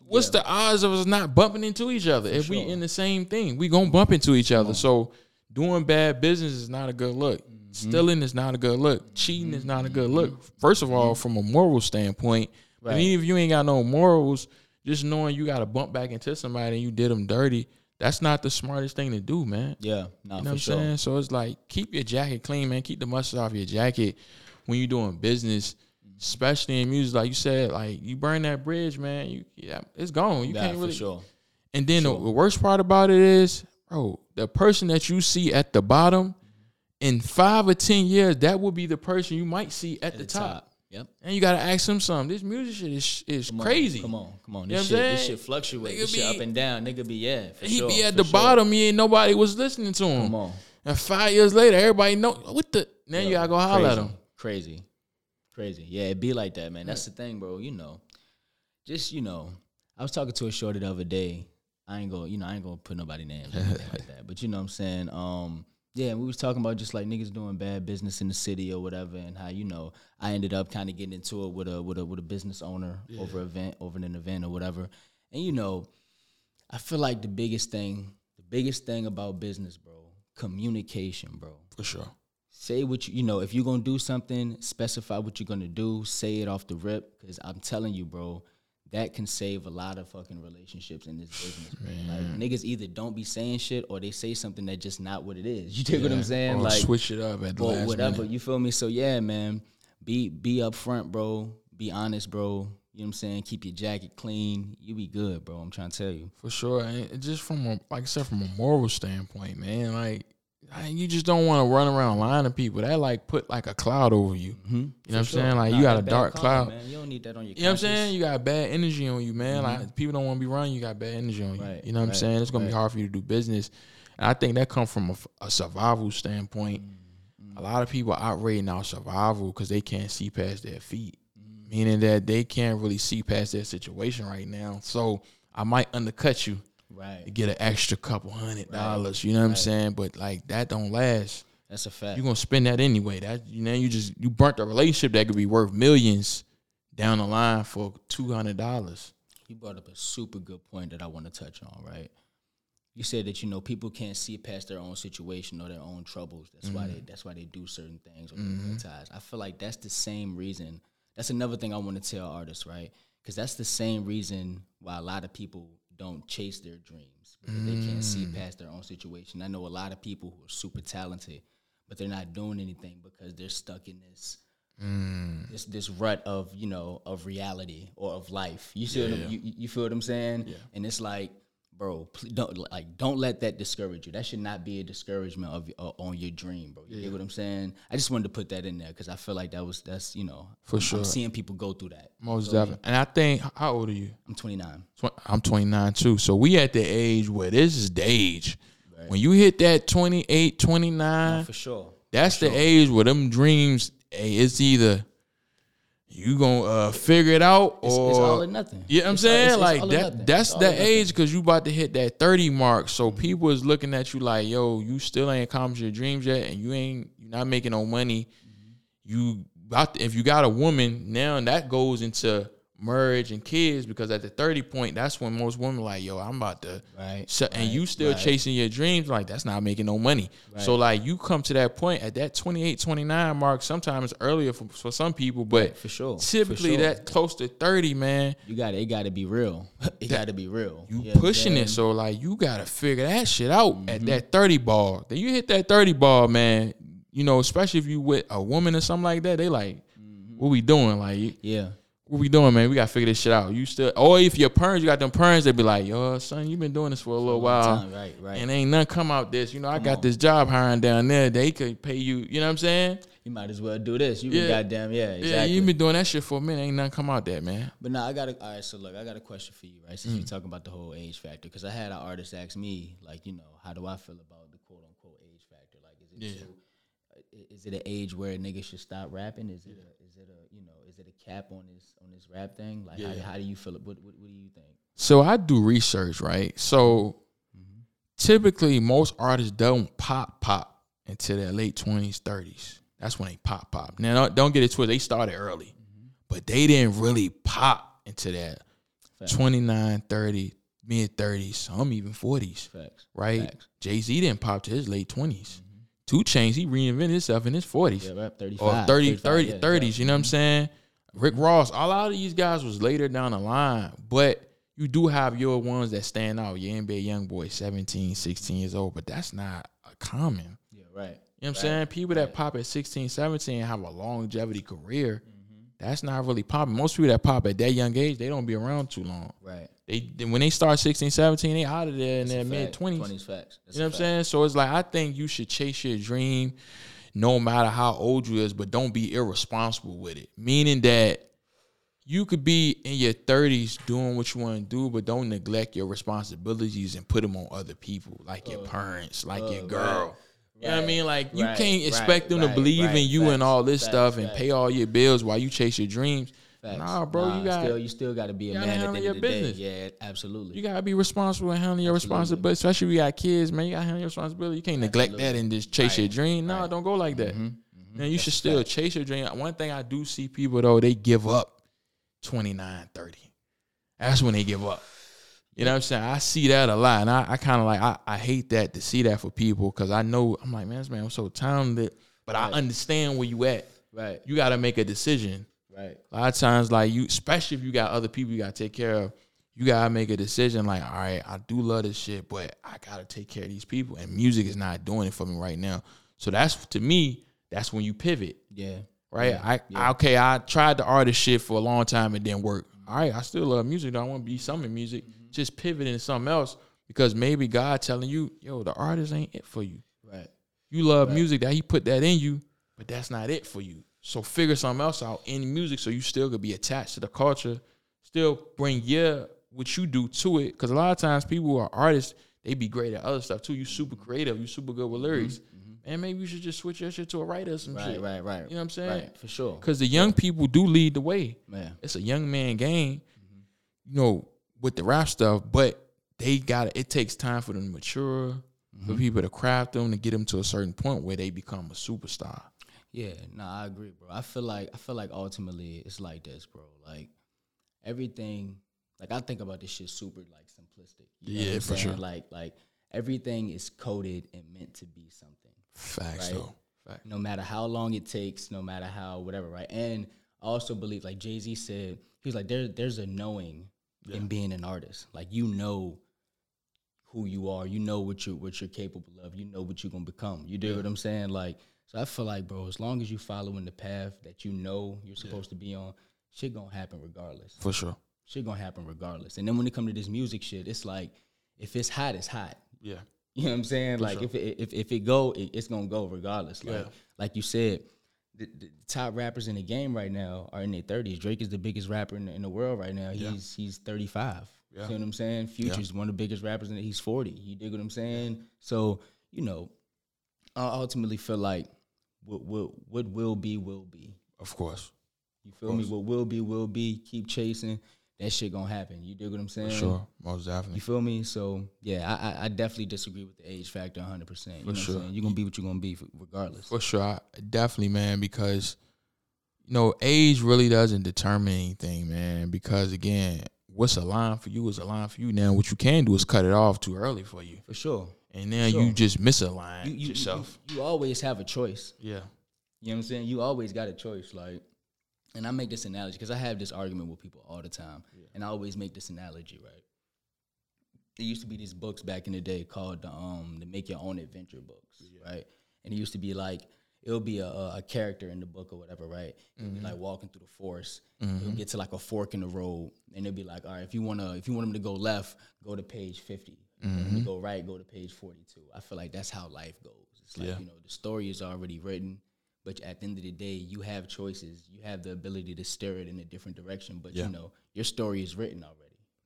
What's. Yeah. the odds of us not bumping into each other if we sure. in the same thing? We gonna bump into each other. So doing bad business is not a good look. Mm-hmm. Mm-hmm. Stealing is not a good look. Cheating is not a good look. Mm-hmm. First of all, mm-hmm. from a moral standpoint, Right. even if you ain't got no morals, just knowing you got to bump back into somebody and you did them dirty, that's not the smartest thing to do, man. yeah, nah, You know for what I'm sure. saying? So it's like keep your jacket clean, man. Keep the mustard off your jacket when you're doing business, especially in music. Like you said, like you burn that bridge, man. You yeah, it's gone. You Nah, can't for really. sure. And then the, Sure. the worst part about it is, bro, the person that you see at the bottom, in five or ten years, that will be the person you might see at, the, top. Yep. And you gotta ask them something. This music shit is is Come on, crazy. Come on, come on. You know This shit, this shit fluctuates. Nigga This shit up and down. Nigga be yeah. For He sure, be at the sure. bottom. He ain't nobody was listening to him. Come on. And five years later, everybody know what the. Now you gotta go holler at him. Crazy, crazy. Yeah, it be like that, man. That's the thing, bro. You know, just you know, I was talking to a shorty the other day. I ain't gonna, you know, I ain't gonna put nobody names like [LAUGHS] that. But you know what I'm saying? Um, yeah, we was talking about just like niggas doing bad business in the city or whatever, and how you know I ended up kind of getting into it with a with a with a business owner over event over an event or whatever. And you know, I feel like the biggest thing, the biggest thing about business, bro, communication, bro For sure. say what you you know if you're gonna do something specify what you're gonna do say it off the rip because i'm telling you bro that can save a lot of fucking relationships in this business bro. like niggas either don't be saying shit or they say something that's just not what it is. You take what i'm saying? Or like switch it up at the or whatever. minute. you feel me? So yeah man. Be be upfront bro. Be honest bro. You know what i'm saying? Keep your jacket clean. You be good bro. I'm trying to tell you. For sure. And just from a, like I said, from a moral standpoint, man, like you just don't want to run around lying to people. That like put like a cloud over you. mm-hmm. You know what I'm saying? Like you got a dark cloud. man. you don't need that on your You know what I'm saying? You got bad energy on you, man. Like people don't want to be running. You got bad energy on you. Right, You know what I'm saying? It's gonna be hard for you to do business. And I think that comes from a survival standpoint. Mm-hmm. A lot of people outrating our survival because they can't see past their feet, Mm-hmm. meaning that they can't really see past their situation right now. So I might undercut you right to get an extra couple hundred dollars. You know what I'm saying? But like that don't last. that's a fact You're gonna spend that anyway. That you know you just you burnt a relationship that could be worth millions down the line for two hundred dollars. you brought up a super good point that I want to touch on, right? You said that you know people can't see past their own situation or their own troubles. That's why Mm-hmm. they that's why they do certain things or cut ties. I feel like that's the same reason. That's another thing I want to tell artists, right? Because that's the same reason why a lot of people don't chase their dreams because they can't see Mm. past their own situation. I know a lot of people who are super talented, but they're not doing anything because they're stuck in this Mm. this this rut of you know of reality or of life. You see, what I'm, you you feel what I'm saying? Yeah. And it's like, bro, please don't like don't let that discourage you. That should not be a discouragement of uh, on your dream, bro. You get what I'm saying? I just wanted to put that in there because I feel like that was that's you know For I'm, sure. I'm seeing people go through that. Most me? definitely. And I think how old are you? I'm 29. I'm 29 too. So we at the age where this is the age. When you hit that 28, 29, For sure. that's the age where them dreams, hey, it's either you gonna uh, figure it out or It's, it's all or nothing. Yeah, I'm It's all- saying it's like that. That's the age because you about to hit that 30 mark. So people is looking at you like, yo, you still ain't accomplished your dreams yet, and you ain't you're not making no money. you about to, if you got a woman now, that goes into marriage and kids because at the 30 point that's when most women like yo i'm about to Right, so, and you still right. chasing your dreams like that's not making no money so like you come to that point at that 28 29 mark sometimes earlier for, for some people but for sure, for typically sure. that close to 30 man You got it. Got to be real. [LAUGHS] It got to be real. you I'm pushing it so like you gotta figure that shit out Mm-hmm. at that 30 ball then you hit that 30 ball man you know especially if you with a woman or something like that they like Mm-hmm. what we doing like Yeah. What we doing, man? We gotta figure this shit out. You still, or if your parents, you got them parents, they be like, yo, son, you been doing this for a little while, Time, Right. Right. and ain't nothing come out this. You know, I got this job hiring down there. They could pay you. You know what I'm saying? you might as well do this. You Yeah. goddamn yeah. Exactly. Yeah, you been doing that shit for a minute. Ain't nothing come out that, man. But now I got a all right. So look, I got a question for you, right? Since you're mm. talking about the whole age factor, because I had an artist ask me, like, you know, how do I feel about the quote unquote age factor? Like, is it Yeah. too, uh, is it an age where a nigga should stop rapping? Is it a is it a you know is it a cap on this on this rap thing? Like, Yeah. how, how do you feel? What, what what do you think? So I do research, right? So mm-hmm. typically, most artists don't pop pop until their late twenties, thirties. That's when they pop pop. Now, don't, don't get it twisted. They started early, mm-hmm. but they didn't really pop into that Facts. 29, 30, mid 30s, some even 40s, Facts. right? Jay Z didn't pop to his late 20s. Mm-hmm. 2 Chainz, he reinvented himself in his 40s. Yeah, rap thirty or five. 30, 30, 30s, you know what I'm saying? Rick Ross, a lot of these guys was later down the line, but you do have your ones that stand out. Your NBA YoungBoy, 17, 16 years old, but that's not a common. Yeah, right. You know what I'm saying? People that pop at 16, 17 and have a longevity career, mm-hmm. that's not really popping. Most people that pop at that young age, they don't be around too long. Right. They when they start 16, 17, they out of there in their mid 20s. Twenties facts. That's You know what I'm saying? So it's like I think you should chase your dream no matter how old you is, but don't be irresponsible with it. Meaning that you could be in your 30s doing what you want to do, but don't neglect your responsibilities and put them on other people, like your parents, like your girl. You know what I mean? Like you right, can't expect right, them to believe right. in you and all this stuff and pay all your bills while you chase your dreams. Facts. Nah, bro, you got still you still got to be a man at the end your of the business. day. Yeah, absolutely. You gotta be responsible and handle your responsibility, especially if you got kids, man. You gotta handle your responsibility. You can't neglect that and just chase your dream. No, don't go like that. Mm-hmm. Man, you should still chase your dream. One thing I do see people though, they give up 29, 30. That's when they give up. You know what I'm saying? I see that a lot. And I, I kind of like, I, I hate that to see that for people because I know, I'm like, man, this man was so talented, but I understand where you at. right, You got to make a decision. Right. A lot of times, like you, especially if you got other people you gotta take care of, you gotta make a decision. Like, all right, I do love this shit, but I gotta take care of these people, and music is not doing it for me right now. So that's to me, that's when you pivot, Yeah, right? I, I okay, I tried the artist shit for a long time, it didn't work. All right, I still love music. though. I want to be some in music. Mm-hmm. Just pivot into something else because maybe God telling you, yo, the artist ain't it for you. right. You love music that he put that in you, but that's not it for you. So figure something else out in music so you still could be attached to the culture, still bring your what you do to it. Cause a lot of times people who are artists, they be great at other stuff too. You super mm-hmm. creative, you super good with lyrics. Mm-hmm. Mm-hmm. And maybe you should just switch your shit to a writer or some Mm-hmm. Right, shit. right, right. You know what I'm saying? Right, for sure. Cause the young people do lead the way. Man, It's a young man game, you know, with the rap stuff, but they got it takes time for them to mature, for people to craft them to get them to a certain point where they become a superstar. Yeah, no, I agree, bro. I feel like I feel like ultimately it's like this, bro. Like everything, like I think about this shit super like simplistic. You know Yeah, for saying? sure. Like like everything is coded and meant to be something. Facts Right. though. Facts. no matter how long it takes, no matter how whatever, right? And I also believe, like Jay Z said, he was like, there, there's a knowing in being an artist. Like you know who you are, you know what you're what you're capable of, you know what you're gonna become. You do what I'm saying? Like, so I feel like, bro, as long as you following the path that you know you're supposed to be on, shit gonna happen regardless. For sure. Shit gonna happen regardless. And then when it come to this music shit, it's like if it's hot, it's hot. Yeah. You know what I'm saying? like if it, if if it go, it, it's gonna go regardless. Like Yeah. like you said, the, the top rappers in the game right now are in their 30s. Drake is the biggest rapper in the, in the world right now. Yeah. He's he's 35. Yeah. know what I'm saying? Future's one of the biggest rappers, and he's 40. You dig what I'm saying? So you know, I ultimately feel like what what what will be will be. Of course. You feel me? What will be will be. Keep chasing. That shit gonna happen. You dig what I'm saying? For sure. Most definitely. You feel me? So yeah, I, I, definitely disagree with the age factor 100. percent You know sure. what I'm? You're gonna be what you're gonna be regardless. For sure. I, definitely, man, because you know, age really doesn't determine anything, man. Because again, what's a line for you is a line for you. Now, what you can do is cut it off too early for you, For sure. And then Sure. you just misalign You, you, yourself. you, you always have a choice. yeah, You know what I'm saying? You always got a choice. Like, and I make this analogy because I have this argument with people all the time, and I always make this analogy, right? There used to be these books back in the day called the um the Make Your Own Adventure books, right? And it used to be like it'll be a, a, character in the book or whatever, right? It'll be like walking through the forest. It'll get to like a fork in the road, and it'll be like, all right, if you wanna if you want him to go left, go to page fifty. If you want him go right, go to page forty two. I feel like that's how life goes. It's like Yeah. you know the story is already written. But at the end of the day, you have choices. You have the ability to steer it in a different direction. But Yeah. you know, your story is written already.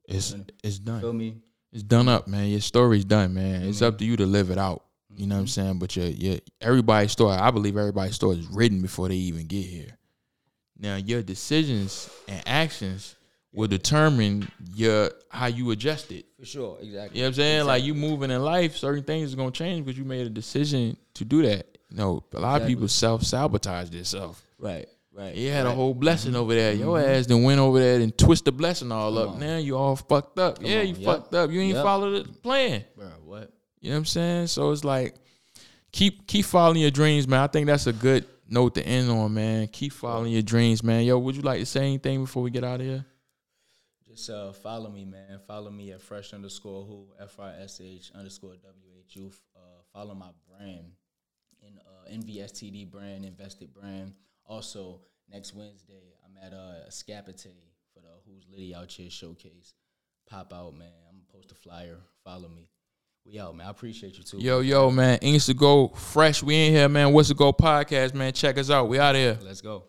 it's it's done. Feel me? It's done up, man. Your story's done, man. It's up to you to live it out. You know what I'm mm-hmm. saying? But your your everybody's story, I believe everybody's story is written before they even get here. Now your decisions and actions will determine your how you adjust it. For sure, exactly. You know what I'm saying? Like you moving in life, certain things are gonna change because you made a decision to do that. You know, a lot of people self sabotage themselves. Right, right. You had a whole blessing over there. Your mm-hmm. ass then went over there and twist the blessing all up. on. Now you all fucked up. yeah, on. you Yep. fucked up. You ain't Yep. followed the plan. Bro, what? You know what I'm saying? So it's like keep keep following your dreams, man. I think that's a good note to end on, man. Keep following your dreams, man. Yo, would you like to say anything before we get out of here? Just uh, follow me, man. Follow me at fresh underscore who f r s h underscore w h u. Uh, follow my brand in uh, NVSTD brand, invested brand. Also, next Wednesday, I'm at uh, Scapite for the Who's Liddy Out Here showcase. Pop out, man. I'm gonna post a flyer. Follow me. We out, man. I appreciate you too. Yo, yo, man. Insta go fresh. We in here, man. What's the Goat podcast, man? Check us out. We out here. Let's go.